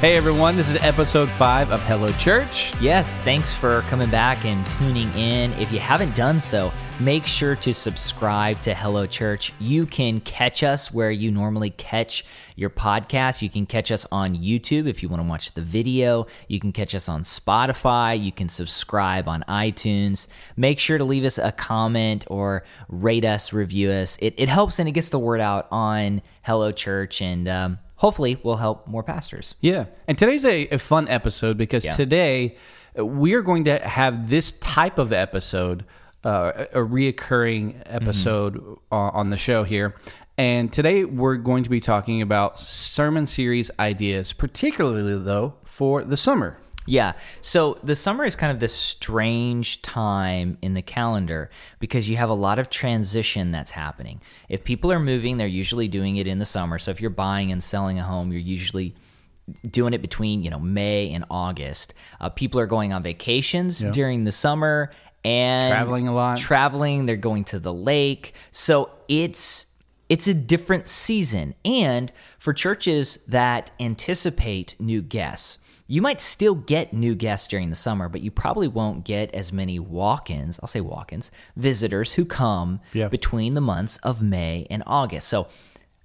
Hey everyone, this is episode five of Hello Church. Yes, thanks for coming back and tuning in. If you haven't done so, make sure to subscribe to Hello Church. You can catch us where you normally catch your podcast. You can catch us on YouTube if you want to watch the video. You can catch us on Spotify. You can subscribe on iTunes. Make sure to leave us a comment or rate us, review us. It, it helps and it gets the word out on Hello Church and um, hopefully will help more pastors. Yeah. And today's a, a fun episode because Yeah. today uh, we are going to have this type of episode, uh, a reoccurring episode uh, on the show here. And today we're going to be talking about sermon series ideas, particularly though for the summer. Yeah. So the summer is kind of this strange time in the calendar because you have a lot of transition that's happening. If people are moving, they're usually doing it in the summer. So if you're buying and selling a home, you're usually doing it between, you know, May and August. Uh, people are going on vacations during the summer and Traveling a lot. Traveling, they're going to the lake. So it's it's a different season. And for churches that anticipate new guests, you might still get new guests during the summer, but you probably won't get as many walk ins, I'll say walk ins, visitors who come Yeah. between the months of May and August. So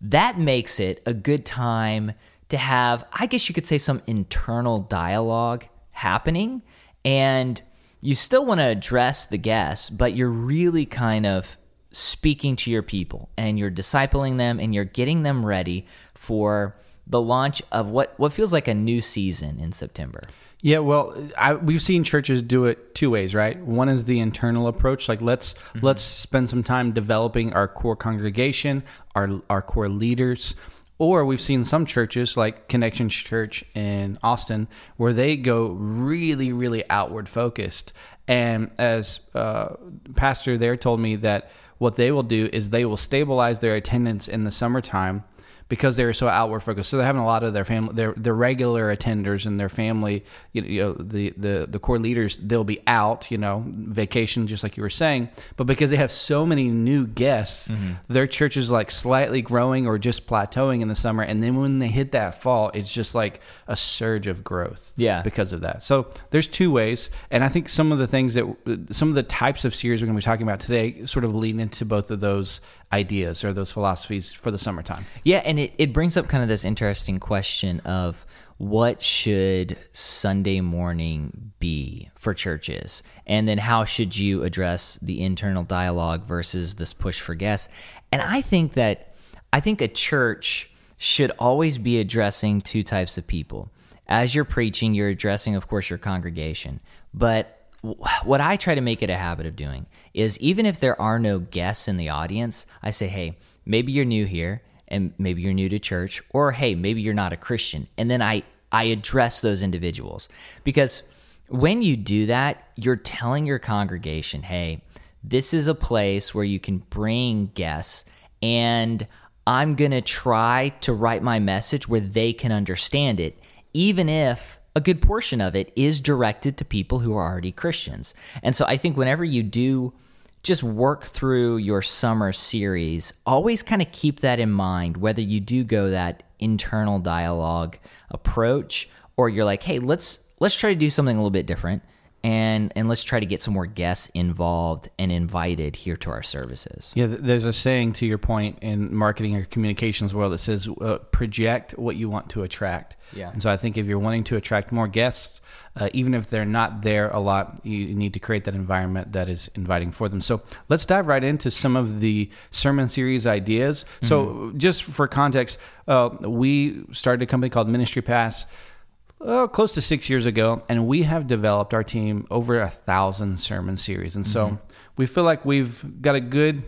that makes it a good time to have, I guess you could say, some internal dialogue happening. And you still want to address the guests, but you're really kind of speaking to your people and you're discipling them and you're getting them ready for the launch of what, what feels like a new season in September. Yeah, well, I, we've seen churches do it two ways, right? One is the internal approach, like let's let's spend some time developing our core congregation, our our core leaders. Or we've seen some churches like Connection Church in Austin where they go really, really outward focused. And as uh, pastor there told me that what they will do is they will stabilize their attendance in the summertime because they're so outward focused. So they're having a lot of their family, their their regular attenders and their family, you know, you know, the the the core leaders, they'll be out, you know, vacation, just like you were saying. But because they have so many new guests, mm-hmm. their church is like slightly growing or just plateauing in the summer, and then when they hit that fall, it's just like a surge of growth. Yeah. because of that. So there's two ways, and I think some of the things that some of the types of series we're going to be talking about today sort of lean into both of those ideas or those philosophies for the summertime. Yeah, and it, it brings up kind of this interesting question of what should Sunday morning be for churches? And then how should you address the internal dialogue versus this push for guests? And I think that I think a church should always be addressing two types of people. As you're preaching, you're addressing, of course, your congregation. But what I try to make it a habit of doing is even if there are no guests in the audience, I say, hey, maybe you're new here and maybe you're new to church, or hey, maybe you're not a Christian. And then I, I address those individuals because when you do that, you're telling your congregation, hey, this is a place where you can bring guests and I'm going to try to write my message where they can understand it, even if a good portion of it is directed to people who are already Christians. And so I think whenever you do just work through your summer series, always kind of keep that in mind, whether you do go that internal dialogue approach or you're like, hey, let's let's try to do something a little bit different and and let's try to get some more guests involved and invited here to our services. Yeah, there's a saying to your point in marketing or communications world that says uh, project what you want to attract. Yeah. And so I think if you're wanting to attract more guests, uh, even if they're not there a lot, you need to create that environment that is inviting for them. So let's dive right into some of the sermon series ideas. So just for context, uh, we started a company called Ministry Pass uh, close to six years ago, and we have developed our team over a thousand sermon series, and so we feel like we've got a good,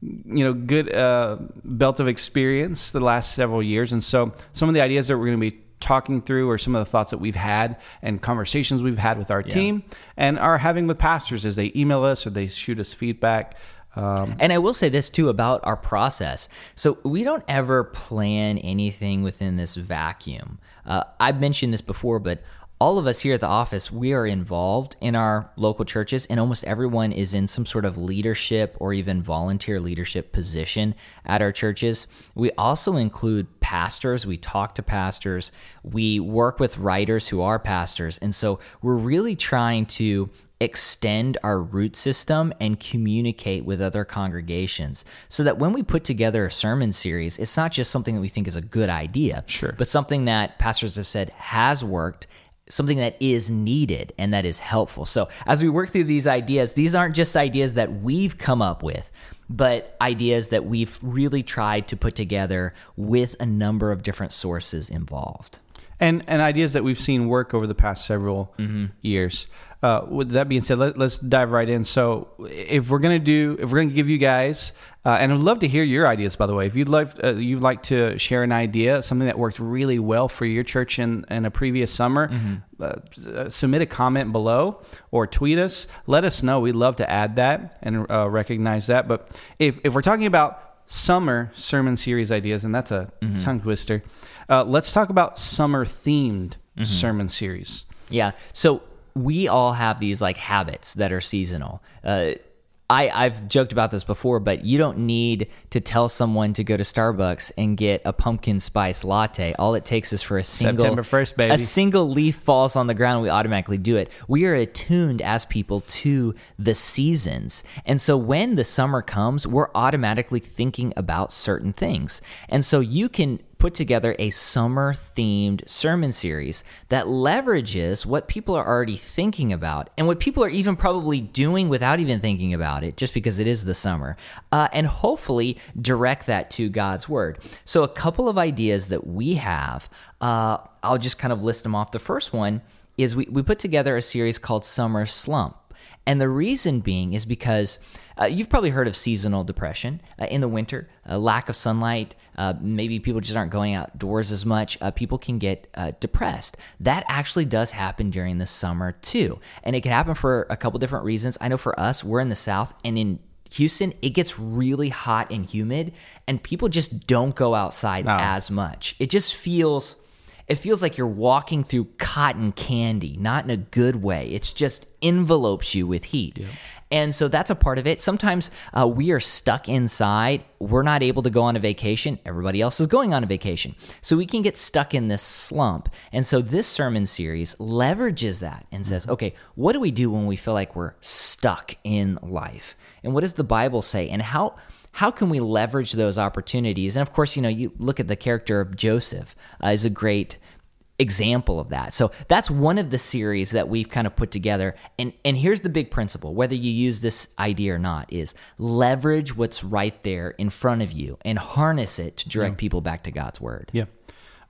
you know, good uh, belt of experience the last several years, and so some of the ideas that we're going to be talking through or some of the thoughts that we've had and conversations we've had with our team and are having with pastors as they email us or they shoot us feedback. Um, And I will say this too about our process. So we don't ever plan anything within this vacuum. Uh, I've mentioned this before, but all of us here at the office, we are involved in our local churches, and almost everyone is in some sort of leadership or even volunteer leadership position at our churches. We also include pastors. We talk to pastors. We work with writers who are pastors. And so we're really trying to extend our root system and communicate with other congregations so that when we put together a sermon series, it's not just something that we think is a good idea, Sure. but something that pastors have said has worked. Something that is needed and that is helpful. So, as we work through these ideas, these aren't just ideas that we've come up with, but ideas that we've really tried to put together with a number of different sources involved. and and ideas that we've seen work over the past several mm-hmm. years. Uh, with that being said, let, let's dive right in. So, if we're gonna do, if we're gonna give you guys, uh, and I'd love to hear your ideas, by the way. If you'd like, uh, you'd like to share an idea, something that worked really well for your church in, in a previous summer, uh, s- submit a comment below or tweet us. Let us know. We'd love to add that and uh, recognize that. But if if we're talking about summer sermon series ideas, and that's a tongue twister. Uh, let's talk about summer themed sermon series. Yeah. So we all have these like habits that are seasonal. Uh, I, I've joked about this before, but you don't need to tell someone to go to Starbucks and get a pumpkin spice latte. All it takes is for a single September 1st, baby. A single leaf falls on the ground, we automatically do it. We are attuned as people to the seasons. And so when the summer comes, we're automatically thinking about certain things. And so you can put together a summer themed sermon series that leverages what people are already thinking about and what people are even probably doing without even thinking about it, just because it is the summer, uh, and hopefully direct that to God's word. So, a couple of ideas that we have, uh, I'll just kind of list them off. The first one is we, we put together a series called Summer Slump. And the reason being is because uh, you've probably heard of seasonal depression uh, in the winter, uh, lack of sunlight. Uh, maybe people just aren't going outdoors as much. Uh, people can get uh, depressed. That actually does happen during the summer too, and it can happen for a couple different reasons. I know for us, we're in the South, and in Houston, it gets really hot and humid, and people just don't go outside as much. It just feels it feels like you're walking through cotton candy, not in a good way. It's just envelopes you with heat. And so that's a part of it. Sometimes uh, we are stuck inside. We're not able to go on a vacation. Everybody else is going on a vacation. So we can get stuck in this slump. And so this sermon series leverages that and says, okay, what do we do when we feel like we're stuck in life? And what does the Bible say? And how how can we leverage those opportunities? And of course, you know, you look at the character of Joseph uh, is a great example of that. So that's one of the series that we've kind of put together. And and here's the big principle, whether you use this idea or not, is leverage what's right there in front of you and harness it to direct people back to God's word. Yeah.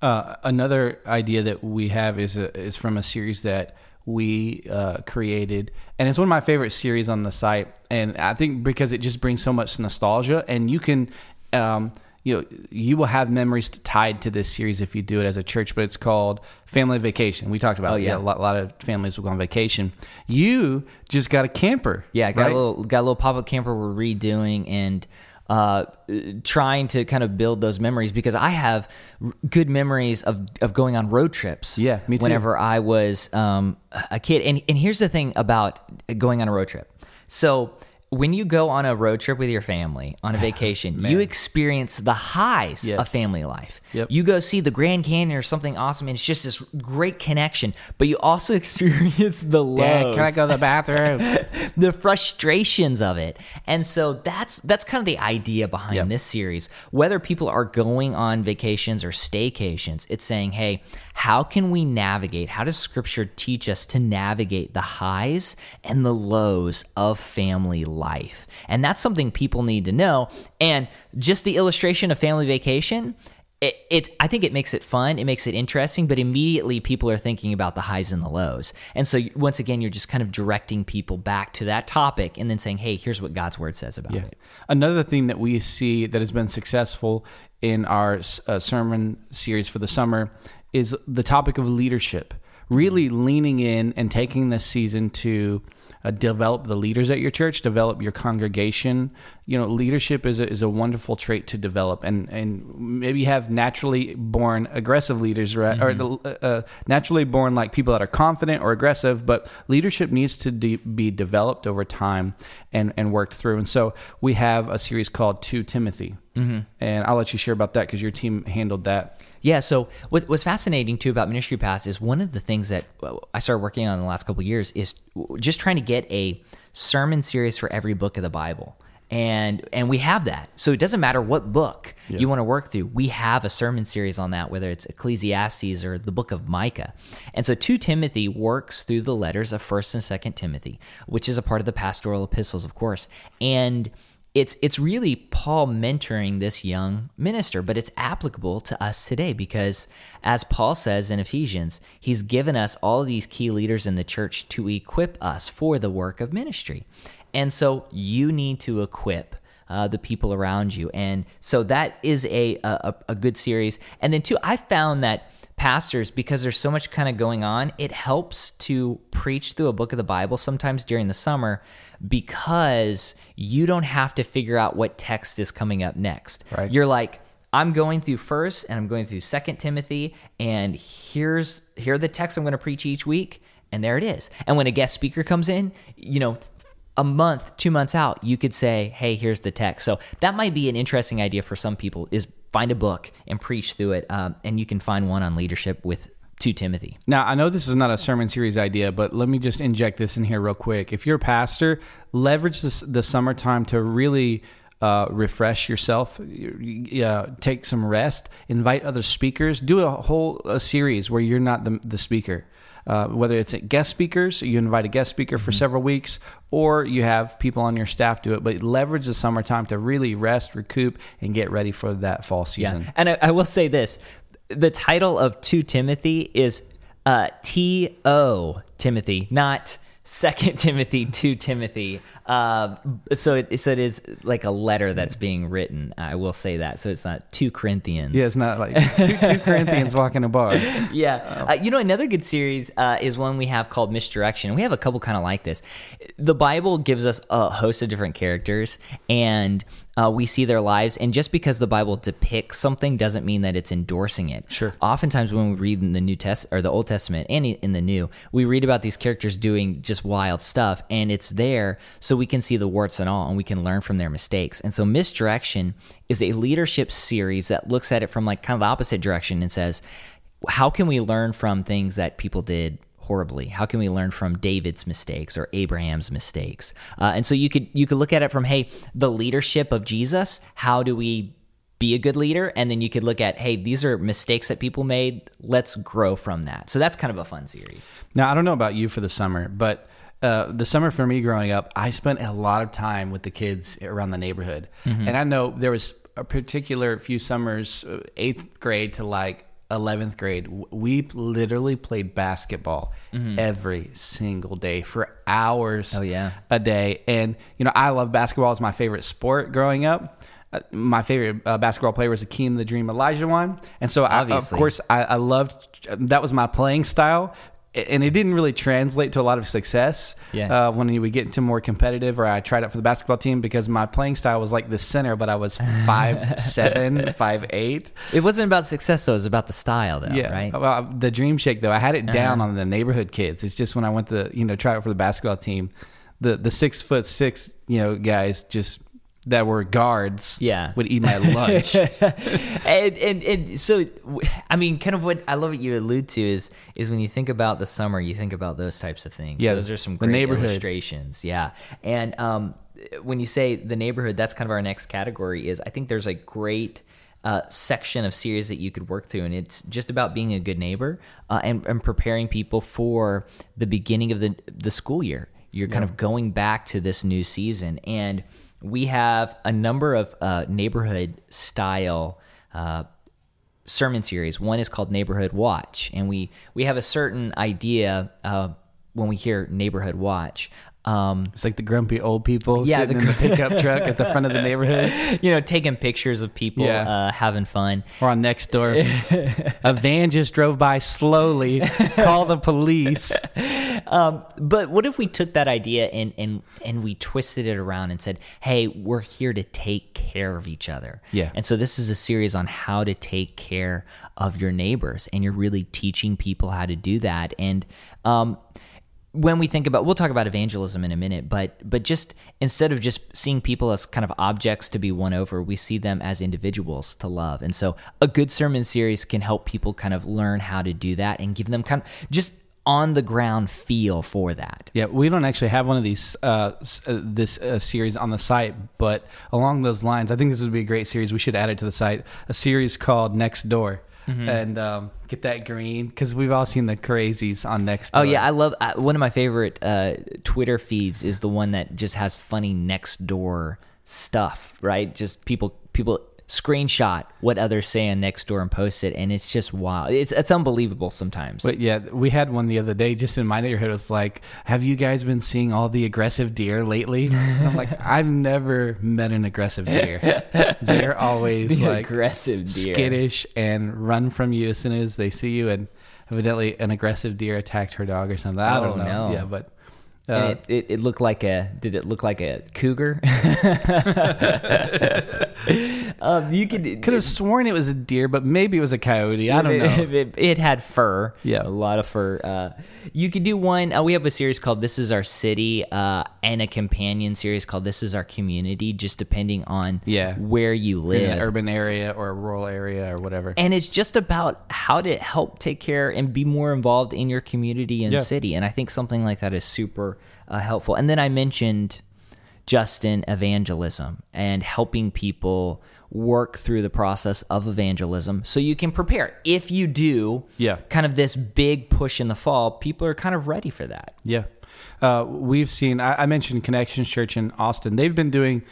Uh, another idea that we have is a, is from a series that we uh, created, and it's one of my favorite series on the site. And I think because it just brings so much nostalgia, and you can, um, you know, you will have memories tied to this series if you do it as a church. But it's called Family Vacation. We talked about, oh, yeah. a, lot, a lot of families will go on vacation. You just got a camper, Yeah, got right? a little got a little pop up camper we're redoing and uh, trying to kind of build those memories because I have good memories of of going on road trips. Yeah, me too. Whenever I was um, a kid, and and here's the thing about going on a road trip. So when you go on a road trip with your family on a vacation, you experience the highs Yes. of family life. Yep. You go see the Grand Canyon or something awesome, and it's just this great connection. But you also experience the lows Dad, can I go to the bathroom? the frustrations of it. And so that's that's kind of the idea behind Yep. this series. Whether people are going on vacations or staycations, it's saying, "Hey, how can we navigate? How does scripture teach us to navigate the highs and the lows of family life?" And that's something people need to know. And just the illustration of family vacation, it, it I think it makes it fun, it makes it interesting, but immediately people are thinking about the highs and the lows. And so once again, you're just kind of directing people back to that topic and then saying, "Hey, here's what God's word says about it." Another thing that we see that has been successful in our uh, sermon series for the summer is the topic of leadership. Really leaning in and taking this season to uh, develop the leaders at your church, develop your congregation. You know, leadership is a, is a wonderful trait to develop, and and maybe you have naturally born aggressive leaders, right? Or uh, uh, naturally born like people that are confident or aggressive, but leadership needs to de- be developed over time and and worked through. And so we have a series called To Timothy, and I'll let you share about that because your team handled that. Yeah. So what, what's fascinating too about Ministry Pass is one of the things that uh, I started working on in the last couple of years is just trying to get a sermon series for every book of the Bible. And and we have that. So it doesn't matter what book you want to work through. We have a sermon series on that, whether it's Ecclesiastes or the book of Micah. And so To Timothy works through the letters of 1st and 2nd Timothy, which is a part of the pastoral epistles, of course. And it's it's really Paul mentoring this young minister, but it's applicable to us today because as Paul says in Ephesians, he's given us all these key leaders in the church to equip us for the work of ministry. And so you need to equip uh, the people around you. And so that is a, a a good series. And then too, I found that pastors because there's so much kind of going on it helps to preach through a book of the bible sometimes during the summer because you don't have to figure out what text is coming up next Right. you're like i'm going through first and i'm going through second timothy and here's here are the texts i'm going to preach each week and there it is and when a guest speaker comes in you know a month, two months out, you could say, "Hey, here's the text." So that might be an interesting idea for some people: is find a book and preach through it, um, and you can find one on leadership with to Timothy. Now, I know this is not a sermon series idea, but let me just inject this in here real quick. If you're a pastor, leverage this, the summertime to really uh, refresh yourself, uh, take some rest, invite other speakers, do a whole a series where you're not the, the speaker. Uh, whether it's guest speakers, you invite a guest speaker for several weeks, or you have people on your staff do it. But leverage the summertime to really rest, recoup, and get ready for that fall season. Yeah, and I, I will say this: the title of 2 Timothy is uh, T O Timothy, not Second Timothy to Timothy. Uh, so it so it is like a letter that's being written. I will say that. So it's not two Corinthians. Yeah, it's not like two, two Corinthians walking a bar. yeah. Uh, you know, another good series uh, is one we have called Misdirection. We have a couple kind of like this. The Bible gives us a host of different characters, and uh, we see their lives. And just because the Bible depicts something doesn't mean that it's endorsing it. Sure. Oftentimes, when we read in the New Test or the Old Testament and in the New, we read about these characters doing just wild stuff, and it's there so we can see the warts and all, and we can learn from their mistakes. And so, Misdirection is a leadership series that looks at it from like kind of the opposite direction and says, how can we learn from things that people did horribly. How can we learn from david's mistakes or abraham's mistakes? Uh, and so you could you could look at it from hey the leadership of jesus how do we be a good leader? And then you could look at hey these are mistakes that people made. Let's grow from that. So that's kind of a fun series. Now, I don't know about you for the summer, but uh, the summer for me growing up, I spent a lot of time with the kids around the neighborhood. And I know there was a particular few summers, uh, eighth grade to like 11th grade, we literally played basketball every single day for hours Oh, yeah. a day. And, you know, I love basketball. It's my favorite sport growing up. Uh, my favorite uh, basketball player was Akeem the Dream Olajuwon. And so, I, of course, I, I loved that was my playing style. And it didn't really translate to a lot of success Yeah. uh, when we get into more competitive, or I tried out for the basketball team because my playing style was like the center, but I was five seven, five eight. it wasn't about success though it was about the style though Yeah, right Well, the Dream Shake though, I had it down on the neighborhood kids. It's just when I went to you know try out for the basketball team, the the six foot six you know guys just that were guards, Yeah. would eat my lunch. and, and and so I mean, kind of what I love what you allude to is is when you think about the summer, you think about those types of things. Yeah, those are some great neighborhood. illustrations. Yeah, and um, when you say the neighborhood, that's kind of our next category. Is I think there's a great. Uh, section of series that you could work through, and it's just about being a good neighbor uh, and, and preparing people for the beginning of the the school year. You're kind of going back to this new season, and we have a number of uh, neighborhood style uh, sermon series. One is called Neighborhood Watch, and we we have a certain idea uh, when we hear Neighborhood Watch. Um, It's like the grumpy old people Yeah, sitting the in the pickup truck at the front of the neighborhood you know, taking pictures of people Yeah. uh, having fun. or on Nextdoor. a van just drove by slowly. Call the police. um, but what if we took that idea and and and we twisted it around and said, "Hey, we're here to take care of each other." Yeah. And so this is a series on how to take care of your neighbors, and you're really teaching people how to do that. And um, when we think about we'll talk about evangelism in a minute but but just instead of just seeing people as kind of objects to be won over we see them as individuals to love and so a good sermon series can help people kind of learn how to do that and give them kind of just on the ground feel for that Yeah, we don't actually have one of these uh, uh, this uh, series on the site, but along those lines, I think this would be a great series. We should add it to the site. A series called Next Door, Mm-hmm. and um, get that green because we've all seen the crazies on Next. Oh yeah, I love uh, one of my favorite uh, Twitter feeds is the one that just has funny Nextdoor stuff, right? Just people people screenshot what others say on Nextdoor and post it, and it's just wild. It's it's unbelievable sometimes. But yeah, we had one the other day just in my neighborhood. It's like, have you guys been seeing all the aggressive deer lately? I'm like, I've never met an aggressive deer. They're always The like aggressive deer. skittish and run from you as soon as they see you. And evidently, an aggressive deer attacked her dog or something. I Oh, don't know. no. Yeah, but uh, it, it, it looked like a did it look like a cougar? um, you could could have sworn it was a deer, but maybe it was a coyote. I don't know. It, it- had fur. Yeah. a lot of fur. Uh, you could do one. Uh, we have a series called "This Is Our City" uh, and a companion series called "This Is Our Community," just depending on Yeah. where you live. In an urban area or a rural area or whatever. and it's just about how to help take care and be more involved in your community and Yeah. city. And I think something like that is super uh, helpful. And then I mentioned Justin evangelism and helping people work through the process of evangelism so you can prepare. If you do Yeah. kind of this big push in the fall, people are kind of ready for that. Yeah. Uh, we've seen, I, I mentioned Connections Church in Austin. They've been doing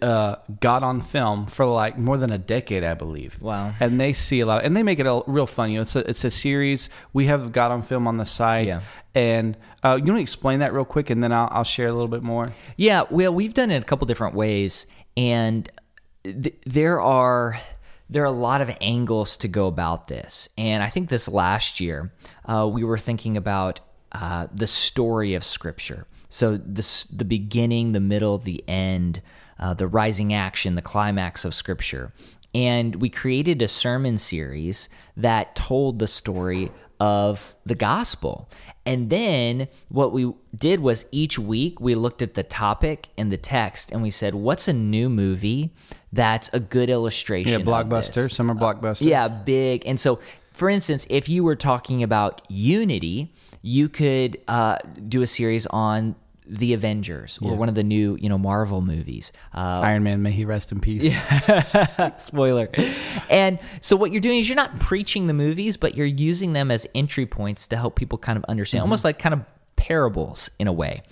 uh, God on film for like more than a decade, I believe. Wow. And they see a lot, and they make it a, real fun. You know, it's a, it's a series. We have God on film on the site. Yeah. And uh, you want to explain that real quick, and then I'll, I'll share a little bit more. Yeah, well, we've done it a couple different ways, and th- there are there are a lot of angles to go about this. And I think this last year, uh, we were thinking about uh, the story of Scripture. So this the beginning, the middle, the end, uh, the rising action, the climax of Scripture. And we created a sermon series that told the story of the gospel. And then what we did was each week we looked at the topic and the text and we said, what's a new movie that's a good illustration? Yeah, blockbuster, summer blockbuster. Yeah, big. And so, for instance, if you were talking about unity, you could uh, do a series on the Avengers or one of the new, you know, Marvel movies. Uh, Iron Man, may he rest in peace. spoiler. And so what you're doing is you're not preaching the movies, but you're using them as entry points to help people kind of understand, almost like kind of parables in a way.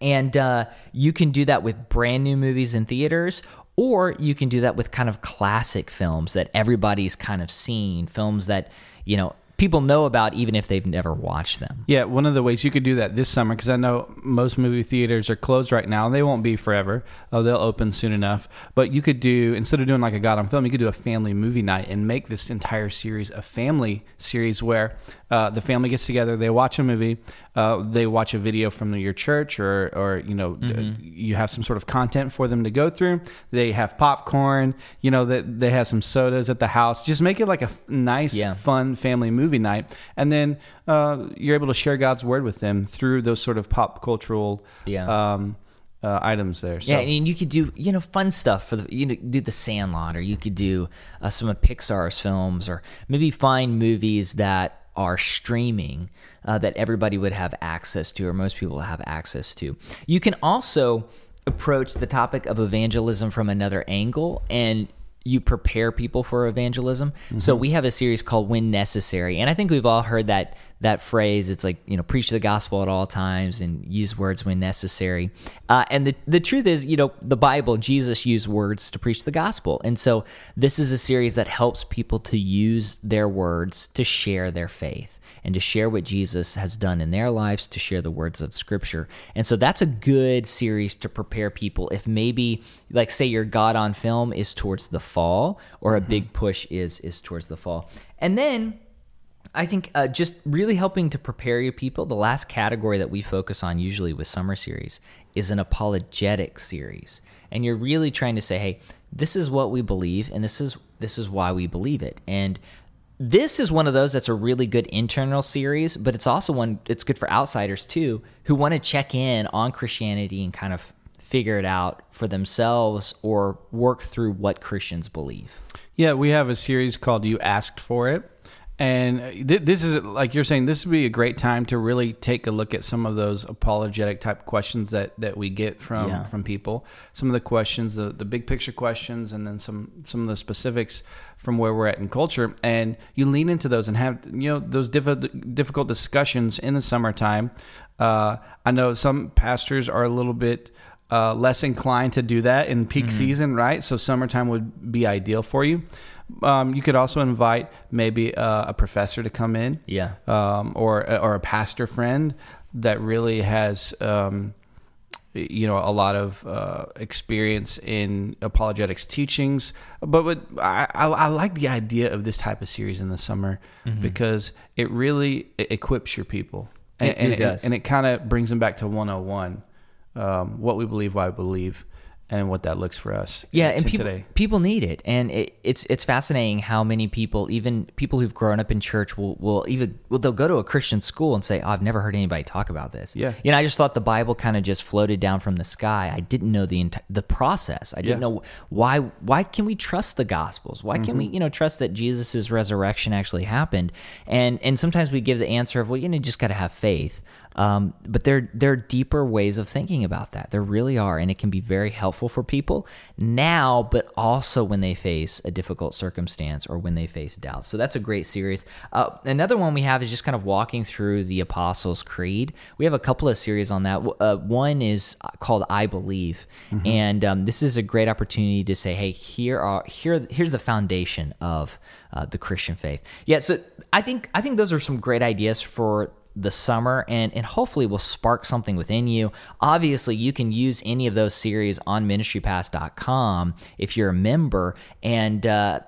And uh, you can do that with brand new movies in theaters, or you can do that with kind of classic films that everybody's kind of seen, films that, you know, people know about even if they've never watched them. Yeah, one of the ways you could do that this summer, because I know most movie theaters are closed right now. and They won't be forever. Uh, they'll open soon enough. But you could do instead of doing like a God on film, you could do a family movie night and make this entire series a family series where uh, the family gets together, they watch a movie, uh, they watch a video from your church, or or you know d- you have some sort of content for them to go through. They have popcorn, you know that they have some sodas at the house. Just make it like a nice, Yeah. fun family movie night, and then uh, you're able to share God's word with them through those sort of pop cultural Yeah. um, uh, items there. So, Yeah, and you could do you know fun stuff for the you know do the Sandlot, or you could do uh, some of Pixar's films, or maybe find movies that are streaming uh, that everybody would have access to, or most people have access to. You can also approach the topic of evangelism from another angle and you prepare people for evangelism. So we have a series called When Necessary, and I think we've all heard that that phrase. It's like you know, preach the gospel at all times and use words when necessary. Uh, and the the truth is, you know, the Bible, Jesus used words to preach the gospel, and so this is a series that helps people to use their words to share their faith and to share what Jesus has done in their lives, to share the words of Scripture. And so that's a good series to prepare people if maybe, like, say your God on film is towards the fall, or a big push is is towards the fall. And then I think uh, just really helping to prepare your people. The last category that we focus on usually with summer series is an apologetic series, and you're really trying to say, "Hey, this is what we believe, and this is this is why we believe it." And this is one of those that's a really good internal series, but it's also one it's good for outsiders too who want to check in on Christianity and kind of figure it out for themselves or work through what Christians believe. Yeah, we have a series called "You Asked for It." And th- this is like you're saying, this would be a great time to really take a look at some of those apologetic type questions that, that we get from Yeah. from people. Some of the questions, the, the big picture questions, and then some some of the specifics from where we're at in culture. And you lean into those and have you know those diff- difficult discussions in the summertime. Uh, I know some pastors are a little bit uh, less inclined to do that in peak season, right? So summertime would be ideal for you. Um, you could also invite maybe uh, a professor to come in, Yeah. um, or or a pastor friend that really has um, you know a lot of uh, experience in apologetics teachings. But but I, I, I like the idea of this type of series in the summer because it really e- equips your people. And, It- and it does. and it kind of brings them back to 101, um, what we believe, why we believe, and what that looks for us. Yeah, and people today. people need it, and it, it's it's fascinating how many people, even people who've grown up in church, will will even well, they'll go to a Christian school and say, oh, "I've never heard anybody talk about this." Yeah. you know, I just thought the Bible kind of just floated down from the sky. I didn't know the enti- the process. I didn't Yeah. know why why can we trust the Gospels? Why can Mm-hmm. we you know trust that Jesus' resurrection actually happened? And and sometimes we give the answer of well, you know, you just got to have faith. Um, but there there are deeper ways of thinking about that. There really are, and it can be very helpful for people now, but also when they face a difficult circumstance or when they face doubt. So that's a great series. Uh, another one we have is just kind of walking through the Apostles' Creed. We have a couple of series on that. Uh, one is called "I Believe," and um, this is a great opportunity to say, "Hey, here are here here's the foundation of uh, the Christian faith." Yeah, so I think I think those are some great ideas for the summer and and hopefully will spark something within you. Obviously, you can use any of those series on ministrypass.com if you're a member and uh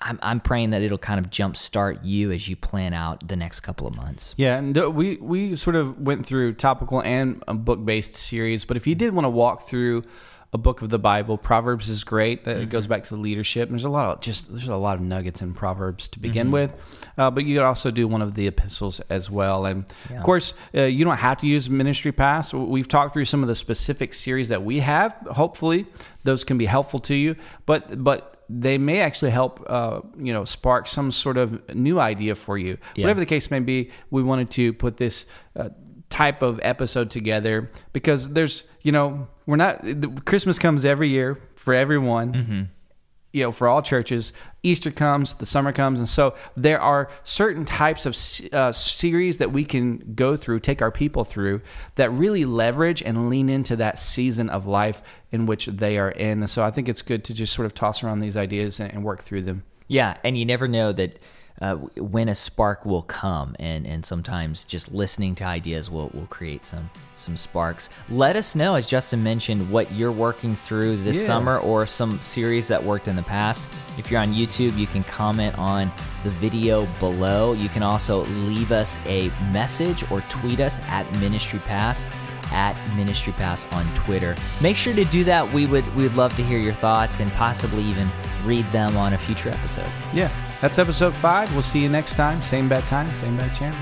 I'm, I'm praying that it'll kind of jumpstart you as you plan out the next couple of months. Yeah, and uh, we we sort of went through topical and book based series. But if you did want to walk through a book of the Bible, Proverbs is great. It goes back to the leadership. And there's a lot of just there's a lot of nuggets in Proverbs to begin with. Uh, but you could also do one of the epistles as well. And Yeah. of course, uh, you don't have to use Ministry Pass. We've talked through some of the specific series that we have. Hopefully, those can be helpful to you. But but they may actually help uh, you know spark some sort of new idea for you Yeah. whatever the case may be we wanted to put this uh, type of episode together because there's you know we're not christmas comes every year for everyone you know for all churches. Easter comes the summer comes and so there are certain types of uh, series that we can go through take our people through that really leverage and lean into that season of life in which they are in. And so i think it's good to just sort of toss around these ideas and, and work through them. Yeah, and you never know that uh, when a spark will come, and, and sometimes just listening to ideas will, will create some some sparks. Let us know, as Justin mentioned, what you're working through this Yeah. summer or some series that worked in the past. If you're on YouTube, you can comment on the video below. You can also leave us a message or tweet us at Ministry Pass at Ministry Pass on Twitter. Make sure to do that. We would we would love to hear your thoughts and possibly even read them on a future episode. yeah that's episode five. We'll see you next time. Same bad time same bad channel